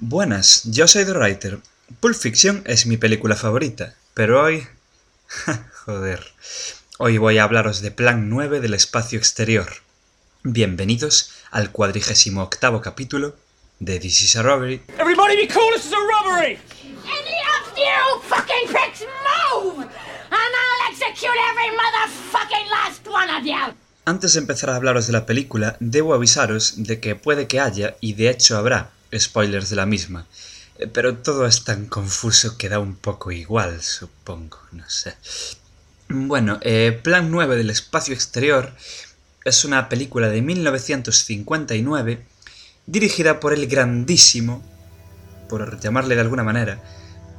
Buenas, yo soy The Writer. Pulp Fiction es mi película favorita, pero hoy... Joder. Hoy voy a hablaros de Plan 9 del espacio exterior. Bienvenidos al cuadrigésimo octavo capítulo de This is a Robbery. Everybody be cool, this is a robbery! Any of you fucking pricks move! And I'll execute every motherfucking last one of you! Antes de empezar a hablaros de la película, debo avisaros de que puede que haya, y de hecho habrá, spoilers de la misma. Eh, Pero todo es tan confuso que da un poco igual, supongo, no sé. Bueno, eh, Plan 9 del espacio exterior es una película de 1959 dirigida por el grandísimo, por llamarle de alguna manera,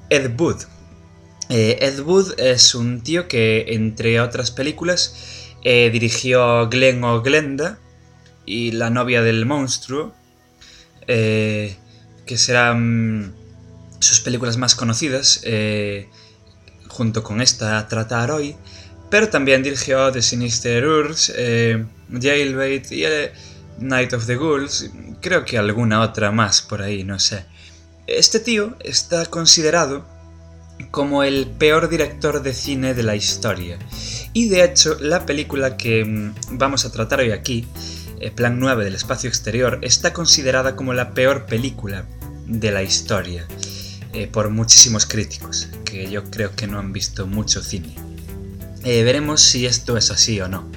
Ed Wood. Eh, Ed Wood es un tío que, entre otras películas, dirigió Glenn o Glenda y La novia del monstruo, eh, que serán sus películas más conocidas, eh, junto con esta tratar hoy, pero también dirigió The Sinister Urs, eh, Jailbait y eh, Night of the Ghouls, creo que alguna otra más por ahí, no sé. Este tío está considerado como el peor director de cine de la historia. Y de hecho, la película que mm, vamos a tratar hoy aquí, Plan 9 del espacio exterior, está considerada como la peor película de la historia eh, por muchísimos críticos, que yo creo que no han visto mucho cine. Eh, veremos si esto es así o no.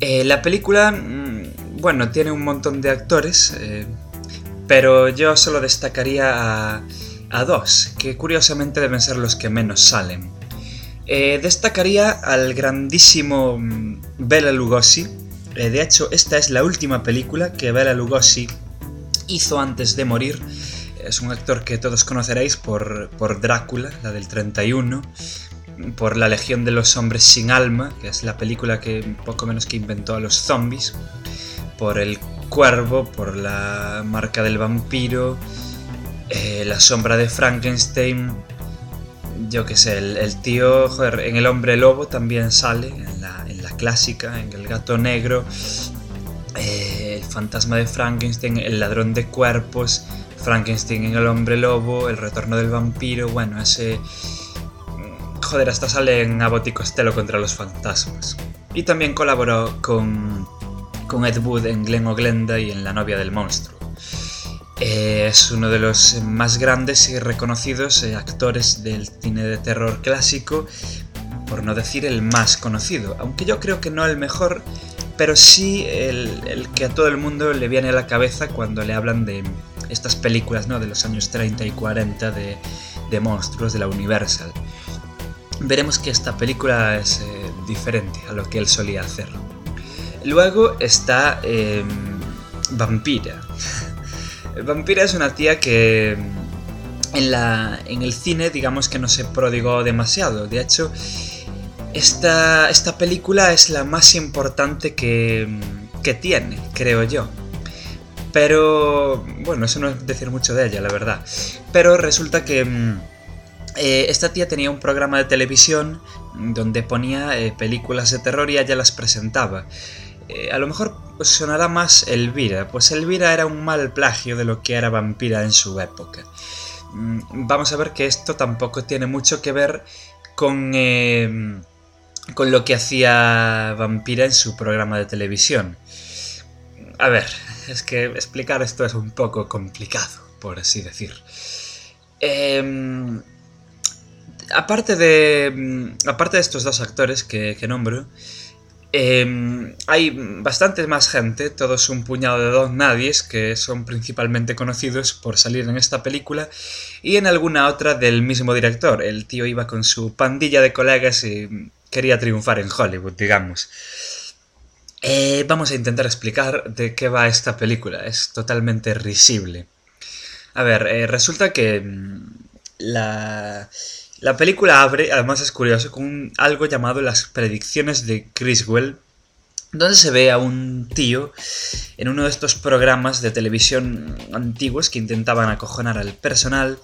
Eh, la película, mm, bueno, tiene un montón de actores, pero yo solo destacaría a, a dos, que curiosamente deben ser los que menos salen. Destacaría al grandísimo mm, Bela Lugosi. Eh, de hecho, esta es la última película que Bela Lugosi hizo antes de morir. Es un actor que todos conoceréis por, por Drácula, la del 31, por La Legión de los Hombres Sin Alma, que es la película que poco menos que inventó a los zombies, por El Cuervo, por La Marca del Vampiro, eh, La Sombra de Frankenstein, yo qué sé, el, el tío, joder, en El Hombre Lobo también sale, en la, en la clásica, en El Gato Negro, eh, El Fantasma de Frankenstein, El Ladrón de Cuerpos, Frankenstein en El Hombre Lobo, El Retorno del Vampiro, bueno, ese... Joder, hasta sale en Abbott y Costello contra los fantasmas. Y también colaboró con, con Ed Wood en Glen o Glenda y en La novia del monstruo. Eh, es uno de los más grandes y reconocidos eh, actores del cine de terror clásico, por no decir el más conocido, aunque yo creo que no el mejor, pero sí el, que a todo el mundo le viene a la cabeza cuando le hablan de estas películas ¿no? de los años 30 y 40 de, de monstruos de la Universal. Veremos que esta película es eh, diferente a lo que él solía hacer. Luego está eh, Vampira. Vampira es una tía que mm, en, la, en el cine digamos que no se prodigó demasiado. De hecho, esta, esta película es la más importante que, que tiene, creo yo. Pero, bueno, eso no es decir mucho de ella, la verdad. Pero resulta que mm, eh, esta tía tenía un programa de televisión donde ponía eh, películas de terror y ella las presentaba. Eh, a lo mejor sonará más Elvira, pues Elvira era un mal plagio de lo que era Vampira en su época. Mm, Vamos a ver que esto tampoco tiene mucho que ver con, con lo que hacía Vampira en su programa de televisión. A ver, es que explicar esto es un poco complicado, por así decir. Em, aparte de. mm, Aparte de estos dos actores que, que nombro. em, hay bastante más gente, todos un puñado de dos nadies, que son principalmente conocidos por salir en esta película y en alguna otra del mismo director. El tío iba con su pandilla de colegas y quería triunfar en Hollywood, digamos. Eh, vamos a intentar explicar de qué va esta película. Es totalmente risible. A ver, eh, resulta que mm, la, la película abre, además es curioso, con algo llamado las predicciones de Criswell, donde se ve a un tío en uno de estos programas de televisión antiguos que intentaban acojonar al personal,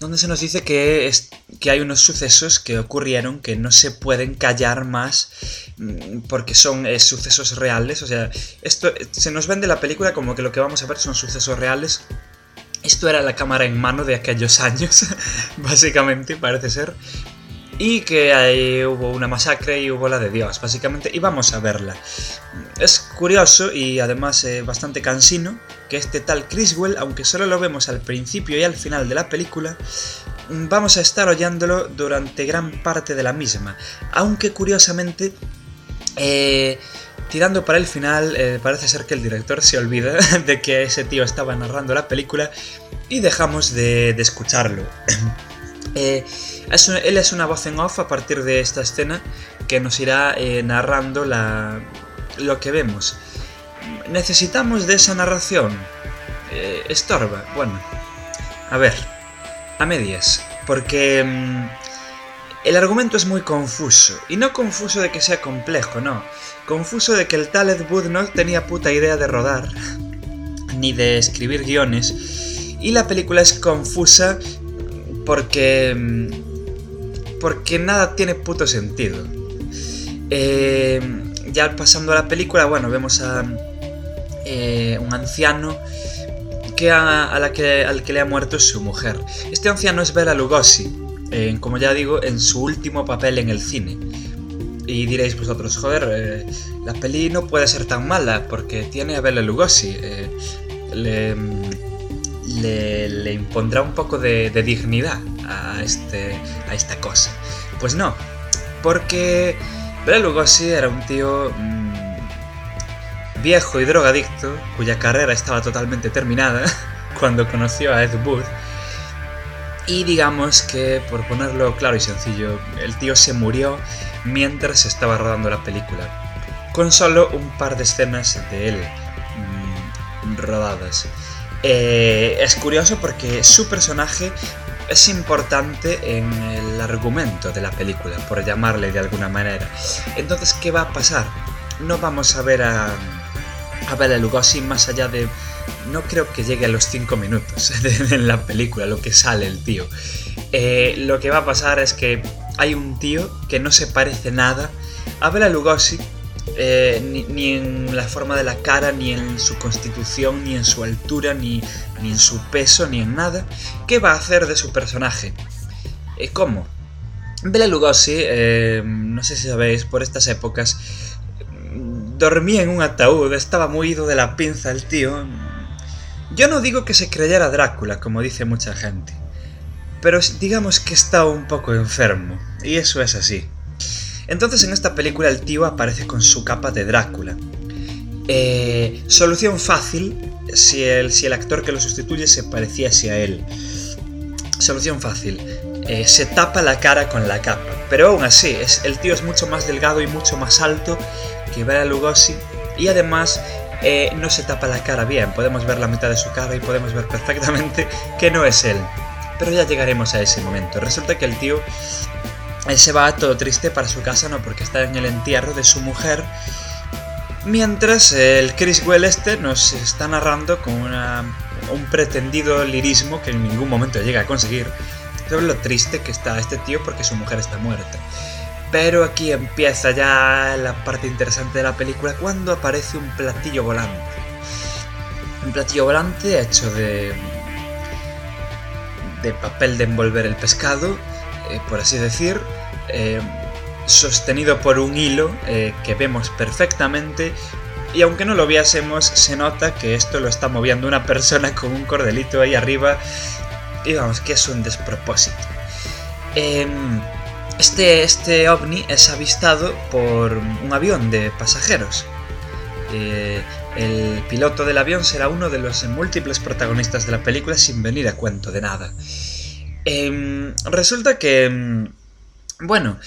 donde se nos dice que, es, que hay unos sucesos que ocurrieron que no se pueden callar más mm, porque son eh, sucesos reales. O sea, esto eh, se nos vende la película como que lo que vamos a ver son sucesos reales Esto era la cámara en mano de aquellos años, básicamente, parece ser. Y que ahí hubo una masacre y hubo la de Dios, básicamente, y vamos a verla. Es curioso y además eh, bastante cansino que este tal Criswell, aunque solo lo vemos al principio y al final de la película, vamos a estar oyéndolo durante gran parte de la misma. Aunque curiosamente, eh, tirando para el final, eh, parece ser que el director se olvida de que ese tío estaba narrando la película y dejamos de, de escucharlo. Eh, él es una voz en off a partir de esta escena que nos irá eh, narrando la, lo que vemos. ¿Necesitamos de esa narración? Eh, estorba. Bueno, a ver, a medias. Porque mm, el argumento es muy confuso. Y no confuso de que sea complejo, no. Confuso de que el tal Ed Wood no tenía puta idea de rodar, ni de escribir guiones. Y la película es confusa porque. Porque nada tiene puto sentido. Eh, ya pasando a la película, bueno, vemos a eh, un anciano que a, a la que, al que le ha muerto su mujer. Este anciano es Bela Lugosi, como ya digo, en su último papel en el cine. Y diréis vosotros, joder, eh, la peli no puede ser tan mala porque tiene a Bela Lugosi. eh, le, le, impondrá un poco de, de dignidad a, este, a esta cosa. Pues no, porque Bela Lugosi era un tío mm, viejo y drogadicto cuya carrera estaba totalmente terminada cuando conoció a Ed Wood. Y digamos que, por ponerlo claro y sencillo, el tío se murió mientras estaba rodando la película, con solo un par de escenas de él mm, rodadas. Eh, es curioso porque su personaje es importante en el argumento de la película, por llamarle de alguna manera. Entonces, ¿qué va a pasar? No vamos a ver a, a Bela Lugosi más allá de... No creo que llegue a los 5 minutos en la película, lo que sale el tío. Eh, lo que va a pasar es que hay un tío que no se parece nada a Bela Lugosi, eh, ni, en la forma de la cara, ni en su constitución, ni en su altura, ni, ni en su peso, ni en nada. ¿Qué va a hacer de su personaje? Eh, ¿Cómo? Bela Lugosi, eh, no sé si sabéis, por estas épocas, mm, dormía en un ataúd, estaba muy ido de la pinza el tío. Yo no digo que se creyera Drácula, como dice mucha gente, pero digamos que estaba un poco enfermo, y eso es así. Entonces en esta película el tío aparece con su capa de Drácula. Eh, solución fácil si el, si el actor que lo sustituye se pareciese a él. Solución fácil. eh, se tapa la cara con la capa. Pero aún así, es, el tío es mucho más delgado y mucho más alto que Bela Lugosi. Y además eh, no se tapa la cara bien. Podemos ver la mitad de su cara y podemos ver perfectamente que no es él. Pero ya llegaremos a ese momento. Resulta que el tío él se va todo triste para su casa, no porque está en el entierro de su mujer. Mientras el Chris Well este nos está narrando con una- un pretendido lirismo que en ningún momento llega a conseguir sobre lo triste que está este tío porque su mujer está muerta. Pero aquí empieza ya la parte interesante de la película cuando aparece un platillo volante. Un platillo volante hecho de de papel de envolver el pescado, eh, por así decir, eh, sostenido por un hilo eh, que vemos perfectamente y aunque no lo viésemos se nota que esto lo está moviendo una persona con un cordelito ahí arriba y vamos que es un despropósito. Em, este, este ovni es avistado por un avión de pasajeros. El piloto del avión será uno de los múltiples protagonistas de la película sin venir a cuento de nada. Em, resulta que, em, bueno,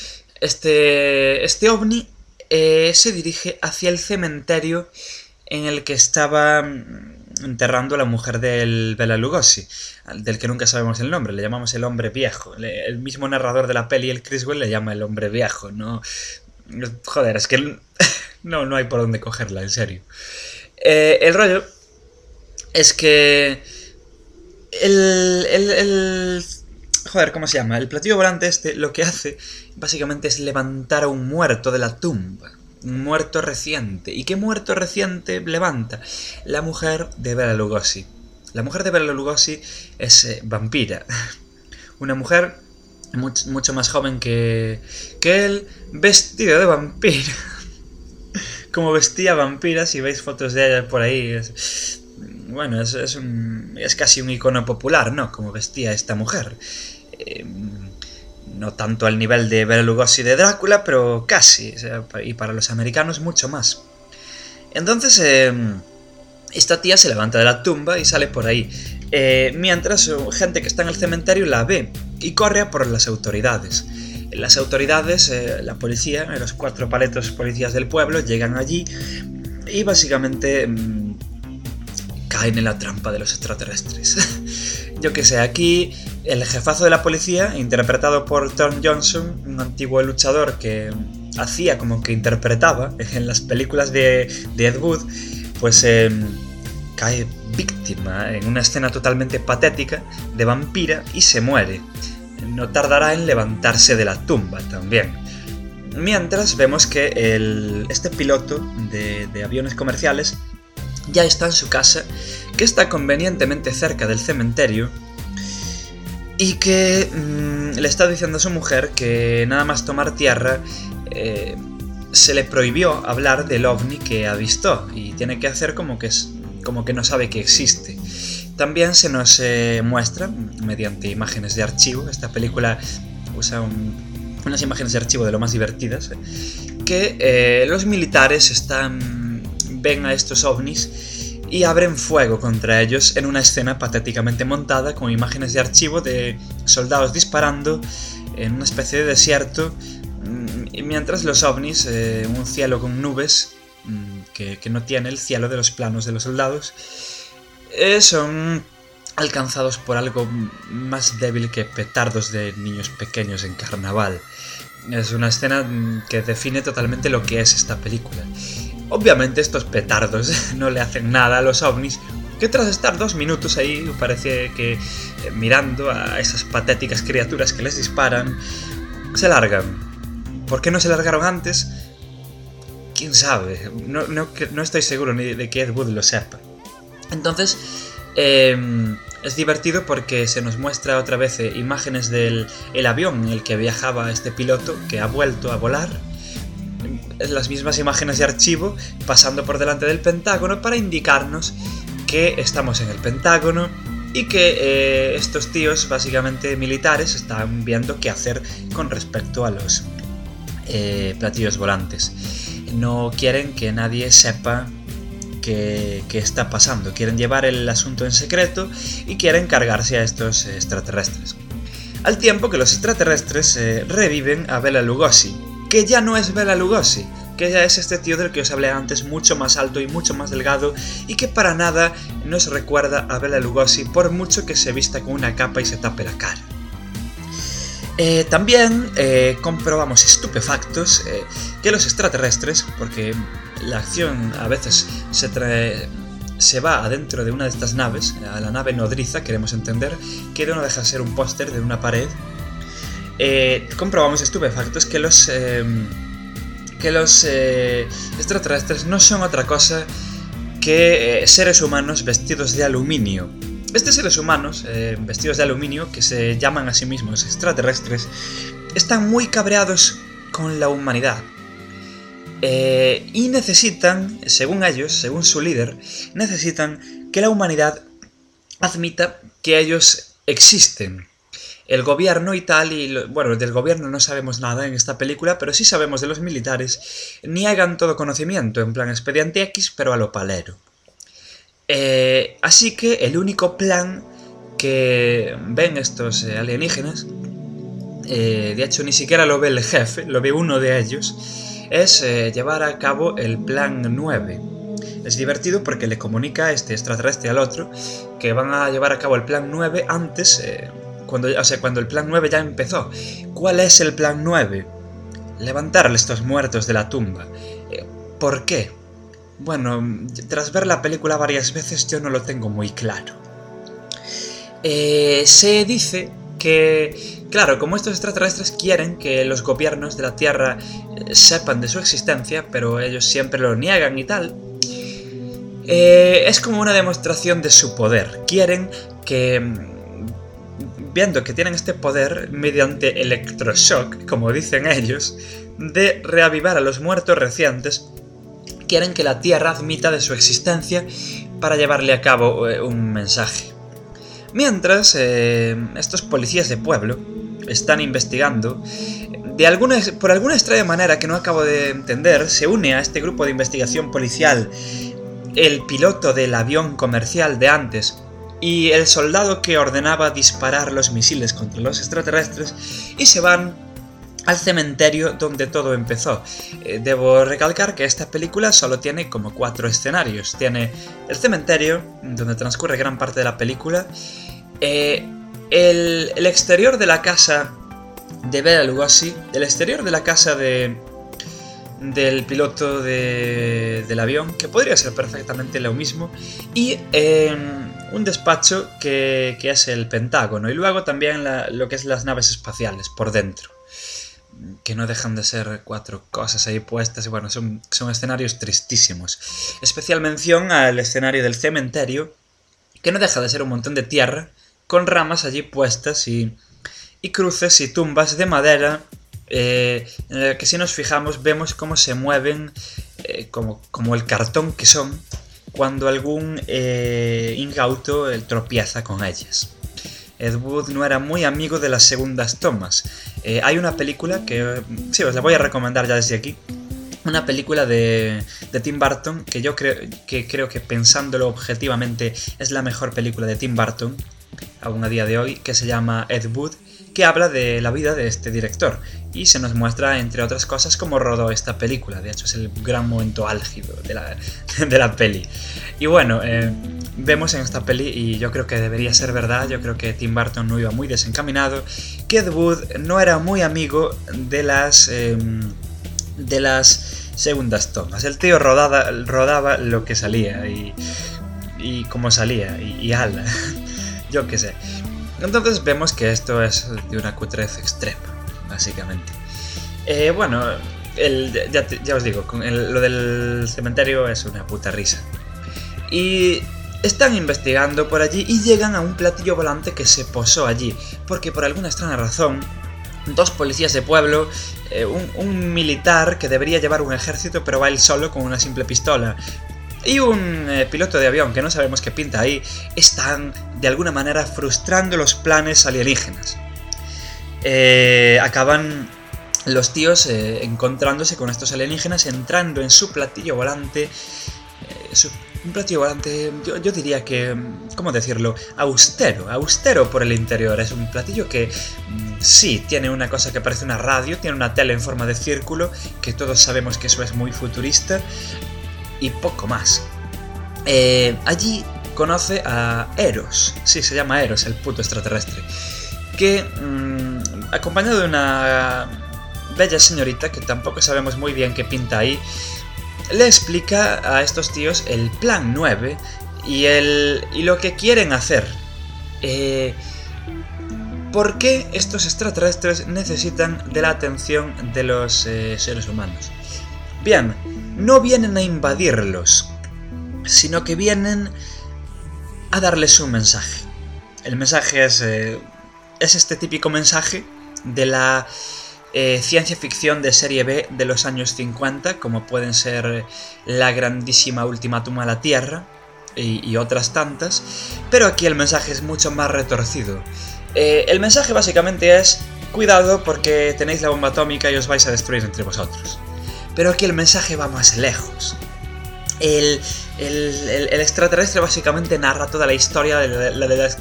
este, este ovni eh, se dirige hacia el cementerio en el que estaba mm, enterrando a la mujer del Bela Lugosi, del que nunca sabemos el nombre, le llamamos el hombre viejo. El mismo narrador de la peli, el Criswell, le llama el hombre viejo, no... Joder, es que no, no hay por dónde cogerla, en serio. Eh, el rollo es que el, el- Joder, ¿cómo se llama? El platillo volante este lo que hace básicamente es levantar a un muerto de la tumba. Un muerto reciente. ¿Y qué muerto reciente levanta? La mujer de Bela Lugosi. La mujer de Bela Lugosi es eh, vampira. Una mujer much- mucho más joven que, que él, vestida de vampira. Como vestía vampira, si veis fotos de ella por ahí. bueno, es, es, un- es casi un icono popular, ¿no? Como vestía esta mujer. Eh, no tanto al nivel de Bela Lugosi de Drácula, pero casi. y para los americanos mucho más. Entonces, eh, esta tía se levanta de la tumba y sale por ahí. Eh, mientras eh, gente que está en el cementerio la ve y corre a por las autoridades. Las autoridades, eh, la policía, los cuatro paletos policías del pueblo llegan allí y básicamente mm, caen en la trampa de los extraterrestres. Yo que sé, aquí el jefazo de la policía, interpretado por Tom Johnson, un antiguo luchador que hacía como que interpretaba en las películas de, de Ed Wood, pues eh, cae víctima en una escena totalmente patética de vampira y se muere. No tardará en levantarse de la tumba también. Mientras vemos que este piloto de aviones comerciales ya está en su casa, que está convenientemente cerca del cementerio y que mm, le está diciendo a su mujer que nada más tomar tierra eh, se le prohibió hablar del ovni que avistó y tiene que hacer como que, es, como que no sabe que existe. También se nos eh, muestra, mediante imágenes de archivo, esta película usa un- unas imágenes de archivo de lo más divertidas, que eh, los militares están ven a estos ovnis y abren fuego contra ellos en una escena patéticamente montada con imágenes de archivo de soldados disparando en una especie de desierto mm, mientras los ovnis, eh, un cielo con nubes mm, que, no tiene el cielo de los planos de los soldados, eh, son alcanzados por algo más débil que petardos de niños pequeños en carnaval. Es una escena mm, que define totalmente lo que es esta película. Obviamente estos petardos no le hacen nada a los ovnis, que tras estar dos minutos ahí parece que eh, mirando a esas patéticas criaturas que les disparan, se largan. ¿Por qué no se largaron antes? ¿Quién sabe? No, estoy seguro ni de que Ed Wood lo sepa. Entonces, eh, es divertido porque se nos muestra otra vez eh, imágenes del el avión en el que viajaba este piloto que ha vuelto a volar. Las mismas imágenes de archivo pasando por delante del Pentágono para indicarnos que estamos en el Pentágono y que eh, estos tíos, básicamente militares, están viendo qué hacer con respecto a los eh, platillos volantes. No quieren que nadie sepa qué, está pasando. Quieren llevar el asunto en secreto y quieren cargarse a estos extraterrestres. Al tiempo que los extraterrestres eh, reviven a Bela Lugosi, que ya no es Bela Lugosi, que ya es este tío del que os hablé antes, mucho más alto y mucho más delgado, y que para nada nos recuerda a Bela Lugosi por mucho que se vista con una capa y se tape la cara. Eh, también eh, comprobamos estupefactos eh, que los extraterrestres, porque la acción a veces se trae se va adentro de una de estas naves, a la nave nodriza, queremos entender, que no deja de ser un póster de una pared. Eh, comprobamos estupefactos que los eh, que los eh, extraterrestres no son otra cosa que eh, seres humanos vestidos de aluminio. Estos seres humanos, eh, vestidos de aluminio, que se llaman a sí mismos extraterrestres, están muy cabreados con la humanidad. Eh, y necesitan, según ellos, según su líder, necesitan que la humanidad admita que ellos existen. El gobierno y tal, y bueno, del gobierno no sabemos nada en esta película, pero sí sabemos de los militares, niegan todo conocimiento, en plan expediente X, pero a lo palero. Eh, así que el único plan que ven estos eh, alienígenas, eh, de hecho ni siquiera lo ve el jefe, lo ve uno de ellos, es eh, llevar a cabo el plan 9. Es divertido porque le comunica a este extraterrestre al otro que van a llevar a cabo el plan 9 antes, eh, cuando, o sea, cuando el plan 9 ya empezó. ¿Cuál es el plan 9? Levantar a estos muertos de la tumba. Eh, ¿Por qué? Bueno, tras ver la película varias veces yo no lo tengo muy claro. Eh, se dice que, claro, como estos extraterrestres quieren que los gobiernos de la Tierra eh, sepan de su existencia, pero ellos siempre lo niegan y tal, es como una demostración de su poder. Quieren que, mm, viendo que tienen este poder mediante electroshock, como dicen ellos, de reavivar a los muertos recientes, quieren que la Tierra admita de su existencia para llevarle a cabo eh, un mensaje. Mientras, eh, estos policías de pueblo están investigando, de alguna, por alguna extraña manera que no acabo de entender, se une a este grupo de investigación policial el piloto del avión comercial de antes y el soldado que ordenaba disparar los misiles contra los extraterrestres y se van al cementerio donde todo empezó. Eh, debo recalcar que esta película solo tiene como cuatro escenarios. Tiene el cementerio, donde transcurre gran parte de la película, eh, el, el, exterior de la casa de Bela Lugosi, el exterior de la casa de, del piloto de, del avión, que podría ser perfectamente lo mismo, y eh, un despacho que, que, es el Pentágono, y luego también la, lo que es las naves espaciales por dentro que no dejan de ser cuatro cosas ahí puestas y bueno, son, son escenarios tristísimos. Especial mención al escenario del cementerio, que no deja de ser un montón de tierra, con ramas allí puestas y, y cruces y tumbas de madera, eh, en el que si nos fijamos vemos cómo se mueven, eh, como, como el cartón que son, cuando algún eh, incauto tropieza con ellas. Ed Wood no era muy amigo de las segundas tomas. Eh, hay una película que, sí, os la voy a recomendar ya desde aquí. Una película de, de Tim Burton que yo creo que, creo que pensándolo objetivamente es la mejor película de Tim Burton, aún a día de hoy, que se llama Ed Wood que habla de la vida de este director y se nos muestra, entre otras cosas, cómo rodó esta película. De hecho, es el gran momento álgido de la, de la peli. Y bueno, eh, vemos en esta peli, y yo creo que debería ser verdad, yo creo que Tim Burton no iba muy desencaminado, que Ed Wood no era muy amigo de las... Eh, de las segundas tomas. El tío rodaba, rodaba lo que salía y, y como salía y, y ala. yo qué sé. Entonces vemos que esto es de una cutrez extrema, básicamente. Eh, bueno, el, ya, ya, os digo, lo del cementerio es una puta risa. Y están investigando por allí y llegan a un platillo volante que se posó allí, porque por alguna extraña razón, dos policías de pueblo, eh, un, militar que debería llevar un ejército pero va él solo con una simple pistola, y un eh, piloto de avión que no sabemos qué pinta ahí, están de alguna manera frustrando los planes alienígenas. Eh, acaban los tíos eh, encontrándose con estos alienígenas, entrando en su platillo volante. Un platillo volante, yo, yo, diría que, ¿cómo decirlo? Austero, austero por el interior. Es un platillo que mm, sí tiene una cosa que parece una radio, tiene una tele en forma de círculo, que todos sabemos que eso es muy futurista, y poco más. Eh, allí conoce a Eros, sí, se llama Eros, el puto extraterrestre, que mmm, acompañado de una bella señorita que tampoco sabemos muy bien qué pinta ahí, le explica a estos tíos el plan 9 y, el, y lo que quieren hacer. Eh, ¿Por qué estos extraterrestres necesitan de la atención de los eh, seres humanos? Bien, no vienen a invadirlos, sino que vienen a darles un mensaje. El mensaje es, eh, es este típico mensaje de la eh, ciencia ficción de serie B de los años 50, como pueden ser la grandísima Ultimátum a la Tierra y, otras tantas, pero aquí el mensaje es mucho más retorcido. Eh, el mensaje básicamente es, cuidado porque tenéis la bomba atómica y os vais a destruir entre vosotros. Pero aquí el mensaje va más lejos. El, el, el, extraterrestre básicamente narra toda la historia de la, de,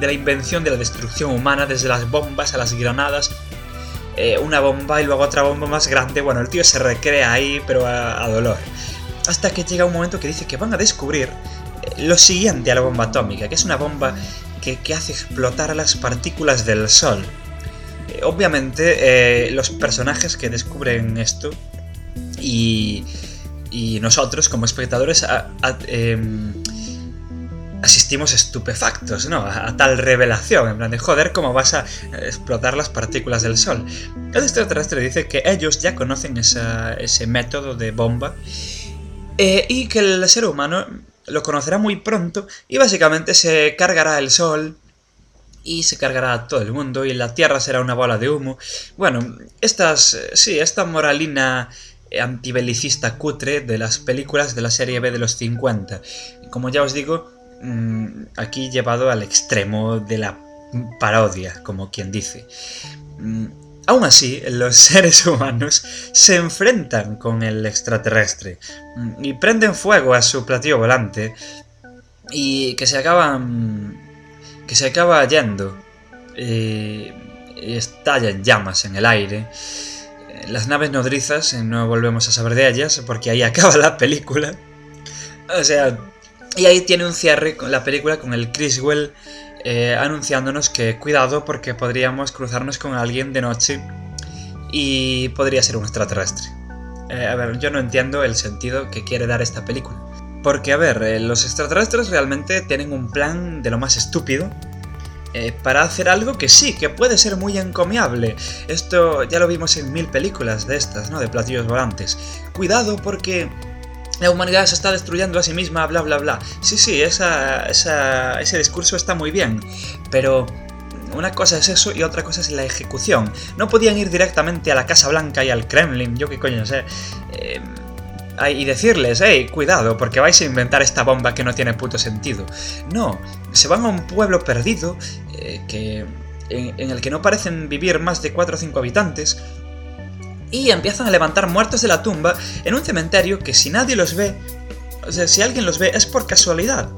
la, invención de la destrucción humana, desde las bombas a las granadas. Eh, una bomba y luego otra bomba más grande. Bueno, el tío se recrea ahí, pero a, a dolor. Hasta que llega un momento que dice que van a descubrir eh, lo siguiente a la bomba atómica, que es una bomba que, que hace explotar las partículas del Sol. Eh, obviamente, los personajes que descubren esto y, y nosotros como espectadores a, a, eh, asistimos estupefactos, ¿no? A, a, tal revelación, en plan de joder, ¿cómo vas a explotar las partículas del Sol? El extraterrestre dice que ellos ya conocen ese método de bomba eh, y que el ser humano lo conocerá muy pronto y básicamente se cargará el sol y se cargará todo el mundo y la Tierra será una bola de humo. Bueno, estas, sí, esta moralina antibelicista cutre de las películas de la serie B de los 50. Como ya os digo, mm, aquí llevado al extremo de la parodia, como quien dice. Mm, aún así, los seres humanos se enfrentan con el extraterrestre mm, y prenden fuego a su platillo volante y que se acaban que se acaba yendo y, estalla en llamas en el aire. Las naves nodrizas, eh, no volvemos a saber de ellas, porque ahí acaba la película. O sea, y ahí tiene un cierre con la película con el Criswell eh, anunciándonos que cuidado porque podríamos cruzarnos con alguien de noche y podría ser un extraterrestre. Eh, a ver, yo no entiendo el sentido que quiere dar esta película. Porque, a ver, los extraterrestres realmente tienen un plan de lo más estúpido eh, para hacer algo que sí, que puede ser muy encomiable. Esto ya lo vimos en mil películas de estas, ¿no? De platillos volantes. Cuidado porque la humanidad se está destruyendo a sí misma, bla, bla, bla. Sí, sí, esa, ese discurso está muy bien, pero una cosa es eso y otra cosa es la ejecución. No podían ir directamente a la Casa Blanca y al Kremlin, yo qué coño sé. Eh, y decirles, hey, cuidado, porque vais a inventar esta bomba que no tiene puto sentido. No, se van a un pueblo perdido eh, que, en, el que no parecen vivir más de 4 o 5 habitantes y empiezan a levantar muertos de la tumba en un cementerio que si nadie los ve, o sea, si alguien los ve es por casualidad.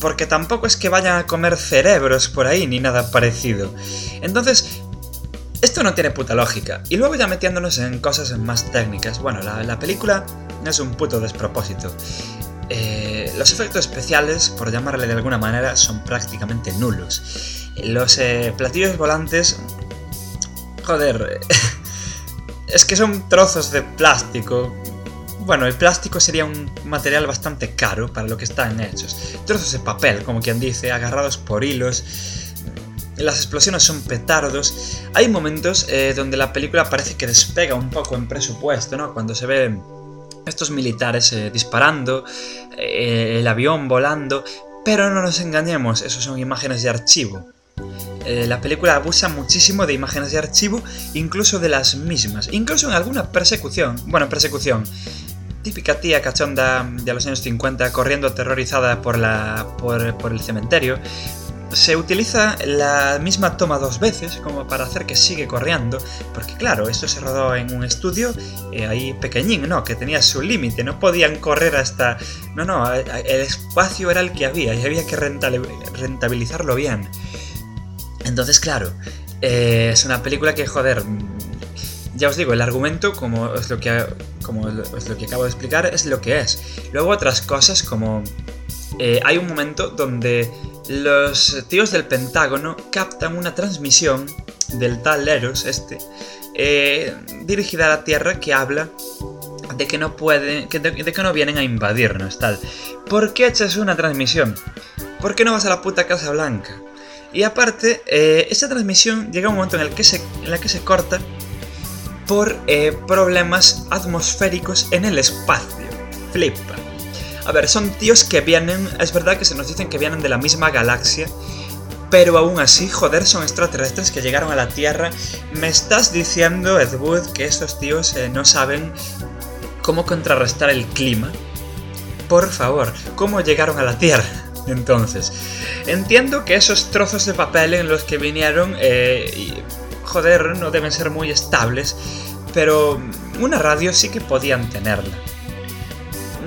Porque tampoco es que vayan a comer cerebros por ahí ni nada parecido. Entonces, esto no tiene puta lógica. Y luego ya metiéndonos en cosas más técnicas. Bueno, la, película es un puto despropósito. Eh, los efectos especiales, por llamarle de alguna manera, son prácticamente nulos. Los eh, platillos volantes... Joder... es que son trozos de plástico. Bueno, el plástico sería un material bastante caro para lo que están hechos. Trozos de papel, como quien dice, agarrados por hilos las explosiones son petardos. Hay momentos eh, donde la película parece que despega un poco en presupuesto, ¿no? Cuando se ve estos militares eh, disparando, eh, el avión volando, pero no nos engañemos, eso son imágenes de archivo. la película abusa muchísimo de imágenes de archivo, incluso de las mismas, incluso en alguna persecución, bueno, persecución, típica tía cachonda de los años 50 corriendo aterrorizada por, la, por, por el cementerio, se utiliza la misma toma dos veces como para hacer que sigue corriendo, porque claro, esto se rodó en un estudio eh, ahí pequeñín, ¿no? Que tenía su límite, no podían correr hasta... No, no, el espacio era el que había y había que rentabilizarlo bien. Entonces, claro, eh, es una película que, joder, ya os digo, el argumento, como es lo que, como es lo que acabo de explicar, es lo que es. Luego otras cosas como... Eh, hay un momento donde los tíos del Pentágono captan una transmisión del tal Eros, este, eh, dirigida a la Tierra que habla de que no pueden, de, que no vienen a invadirnos, tal. ¿Por qué echas una transmisión? ¿Por qué no vas a la puta Casa Blanca? Y aparte, eh, esa transmisión llega a un momento en el que se, en la que se corta por eh, problemas atmosféricos en el espacio. Flipa. A ver, son tíos que vienen, es verdad que se nos dicen que vienen de la misma galaxia, pero aún así, joder, son extraterrestres que llegaron a la Tierra. ¿Me estás diciendo, Ed Wood, que estos tíos eh, no saben cómo contrarrestar el clima? Por favor, ¿cómo llegaron a la Tierra? Entonces, entiendo que esos trozos de papel en los que vinieron, eh, joder, no deben ser muy estables, pero una radio sí que podían tenerla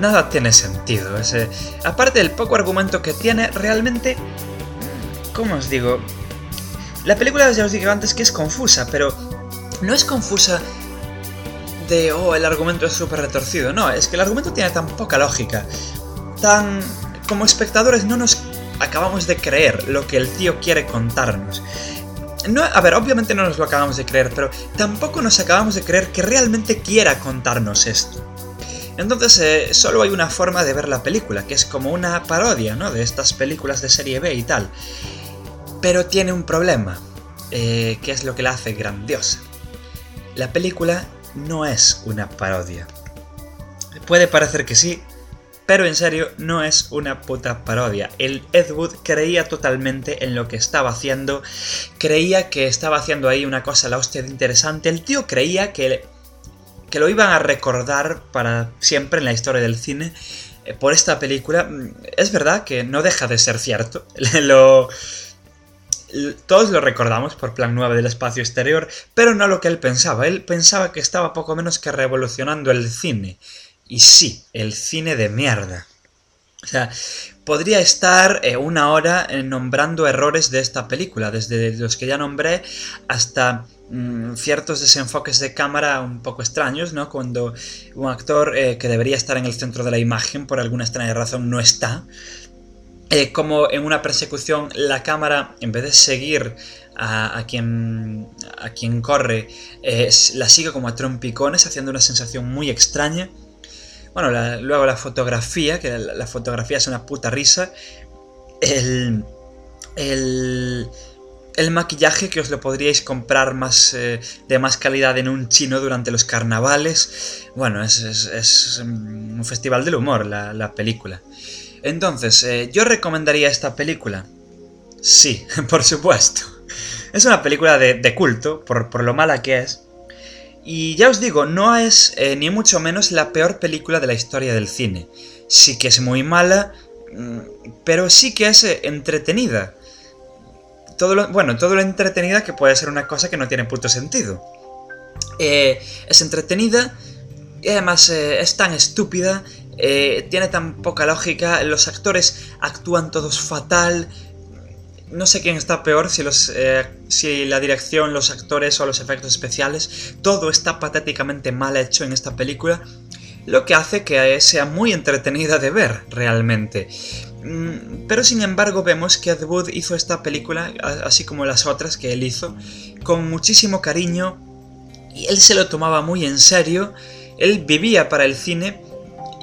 nada tiene sentido. Ese, aparte del poco argumento que tiene, realmente... ¿Cómo os digo? La película ya os dije antes que es confusa, pero no es confusa de, oh, el argumento es súper retorcido. No, es que el argumento tiene tan poca lógica. Tan... Como espectadores no nos acabamos de creer lo que el tío quiere contarnos. No, a ver, obviamente no nos lo acabamos de creer, pero tampoco nos acabamos de creer que realmente quiera contarnos esto. Entonces eh, solo hay una forma de ver la película, que es como una parodia, ¿no? De estas películas de serie B y tal. Pero tiene un problema, eh, que es lo que la hace grandiosa. La película no es una parodia. Puede parecer que sí, Pero en serio, no es una puta parodia. El Ed Wood creía totalmente en lo que estaba haciendo. Creía que estaba haciendo ahí una cosa la hostia de interesante. El tío creía que, que lo iban a recordar para siempre en la historia del cine eh, por esta película. Mm, es verdad que no deja de ser cierto. lo, todos lo recordamos por Plan 9 del espacio exterior, pero no lo que él pensaba. Él pensaba que estaba poco menos que revolucionando el cine. Y sí, el cine de mierda. O sea, podría estar eh, una hora eh, nombrando errores de esta película, desde los que ya nombré hasta ciertos desenfoques de cámara un poco extraños, ¿no? Cuando un actor eh, que debería estar en el centro de la imagen por alguna extraña razón no está. como en una persecución la cámara, en vez de seguir a, quien, a quien corre, la sigue como a trompicones, haciendo una sensación muy extraña. Bueno, luego la fotografía, que la, fotografía es una puta risa. El, el, el maquillaje que os lo podríais comprar más eh, de más calidad en un chino durante los carnavales. Bueno, es, un festival del humor la, película. Entonces, eh, ¿yo recomendaría esta película? Sí, por supuesto. Es una película de, culto, por, por, lo mala que es. Y ya os digo, no es eh, ni mucho menos la peor película de la historia del cine. Sí que es muy mala, mm, pero sí que es entretenida. Todo lo, bueno, todo lo entretenida que puede ser una cosa que no tiene puto sentido. Eh, es entretenida y además es tan estúpida, tiene tan poca lógica, los actores actúan todos fatal, no sé quién está peor, si, los, eh, si la dirección, los actores o los efectos especiales. Todo está patéticamente mal hecho en esta película, lo que hace que sea muy entretenida de ver realmente. Mm, pero sin embargo vemos que Ed Wood hizo esta película, así como las otras que él hizo, con muchísimo cariño y él se lo tomaba muy en serio, él vivía para el cine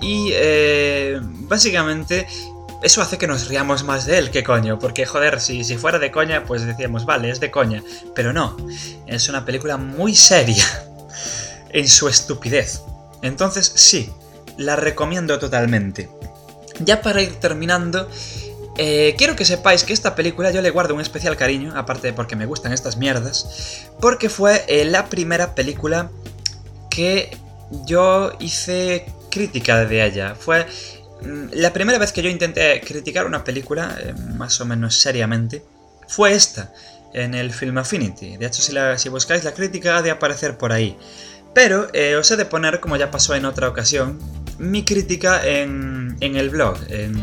y eh, básicamente eso hace que nos riamos más de él, que coño, porque joder, si, si fuera de coña, pues decíamos, vale, es de coña, pero no, es una película muy seria en su estupidez. Entonces, sí, la recomiendo totalmente. Ya para ir terminando, eh, quiero que sepáis que esta película yo le guardo un especial cariño, aparte de porque me gustan estas mierdas, porque fue eh, la primera película que yo hice crítica de ella. Fue Mm, la primera vez que yo intenté criticar una película, eh, más o menos seriamente, fue esta, en el Film Affinity. De hecho, si, buscáis la crítica ha de aparecer por ahí. Pero eh, os he de poner, como ya pasó en otra ocasión, mi crítica en, el blog, en,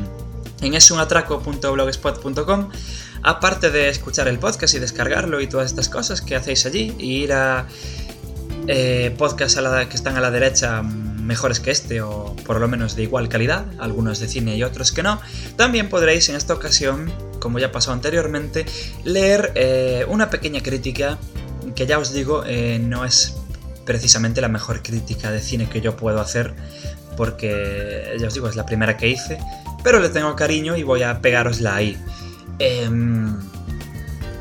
en esunatraco.blogspot.com. Aparte de escuchar el podcast y descargarlo y todas estas cosas que hacéis allí, y ir a eh, podcasts que están a la derecha mejores que este o por lo menos de igual calidad, algunos de cine y otros que no, también podréis en esta ocasión, como ya pasó anteriormente, leer eh, una pequeña crítica que ya os digo no es precisamente la mejor crítica de cine que yo puedo hacer porque ya os digo es la primera que hice, pero le tengo cariño y voy a pegárosla ahí. Em,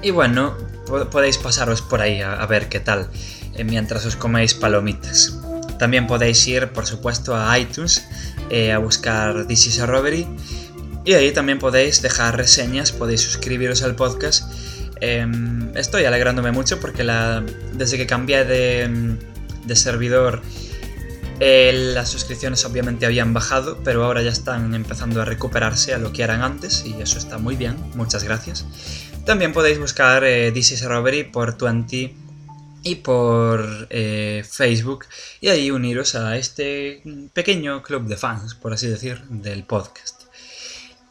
y bueno, podéis pasaros por ahí a, ver qué tal eh, mientras os coméis palomitas. También podéis ir, por supuesto, a iTunes eh, a buscar This is a Robbery. Y ahí también podéis dejar reseñas, podéis suscribiros al podcast. Em, estoy alegrándome mucho porque la, desde que cambié de, servidor eh, las suscripciones obviamente habían bajado, pero ahora ya están empezando a recuperarse a lo que eran antes y eso está muy bien, muchas gracias. También podéis buscar eh, This por 20 y por eh, Facebook y ahí uniros a este pequeño club de fans, por así decir, del podcast.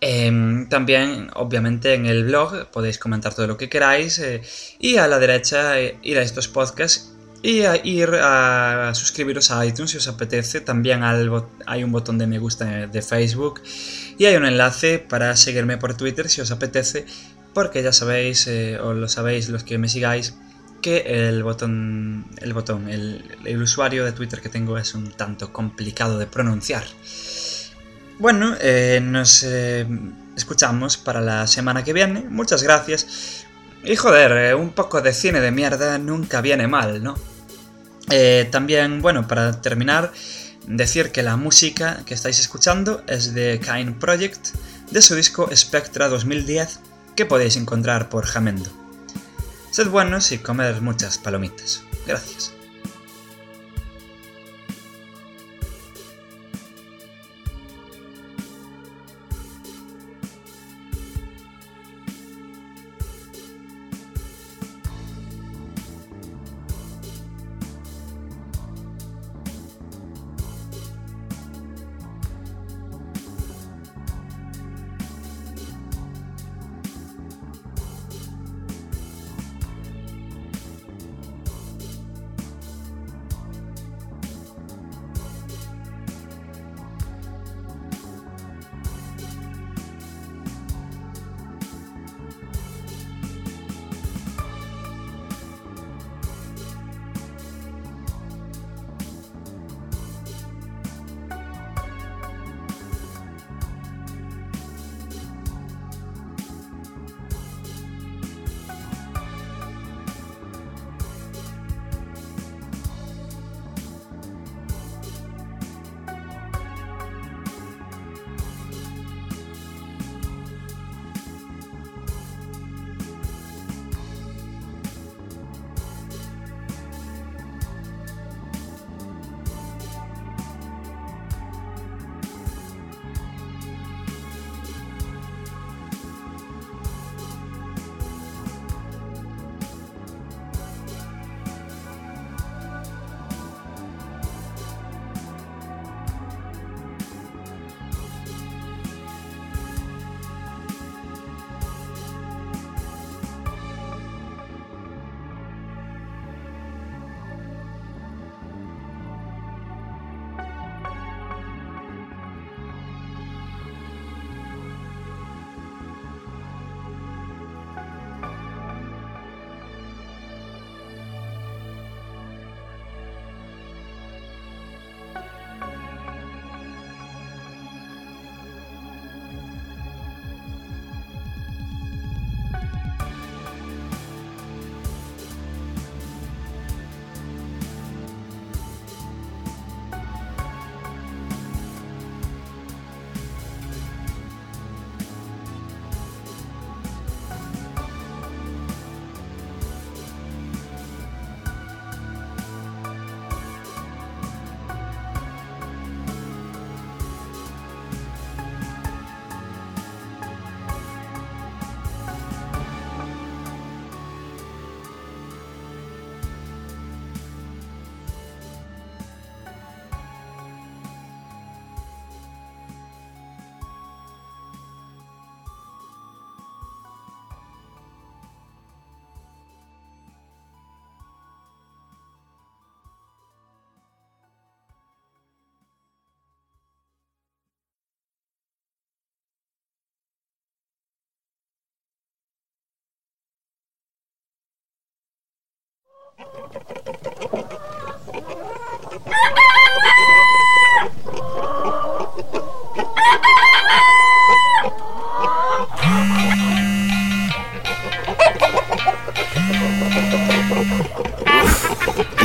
Em, también, obviamente, en el blog podéis comentar todo lo que queráis eh, y a la derecha ir a estos podcasts y a ir a suscribiros a iTunes si os apetece. También hay un botón de me gusta de Facebook y hay un enlace para seguirme por Twitter si os apetece, porque ya sabéis, o lo sabéis los que me sigáis, que el botón, el botón, el, usuario de Twitter que tengo es un tanto complicado de pronunciar. Bueno, eh, nos eh, escuchamos para la semana que viene. Muchas gracias. Y joder, eh, un poco de cine de mierda nunca viene mal, ¿no? también, bueno, para terminar, Decir que la música que estáis escuchando es de Kind Project, de su disco Spectra 2010, que podéis encontrar por Jamendo. Sed buenos y comed muchas palomitas. Gracias.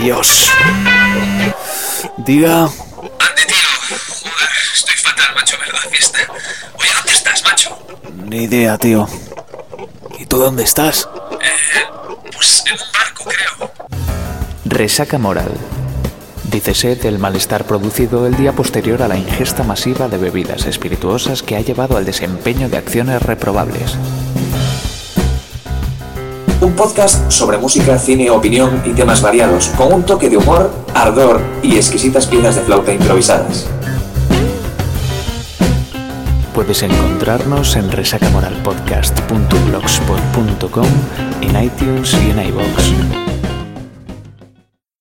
Dios. Diga. Ande, tío. Joder, estoy fatal, macho, ¿verdad? Fiesta. Oye, ¿dónde estás, macho? Ni idea, tío. ¿Y tú dónde estás? Resaca moral. Dícese del malestar producido el día posterior a la ingesta masiva de bebidas espirituosas que ha llevado al desempeño de acciones reprobables. Un podcast sobre música, cine, opinión y temas variados, con un toque de humor, ardor y exquisitas piezas de flauta improvisadas. Puedes encontrarnos en resacamoralpodcast.blogspot.com, en iTunes y en iVoox.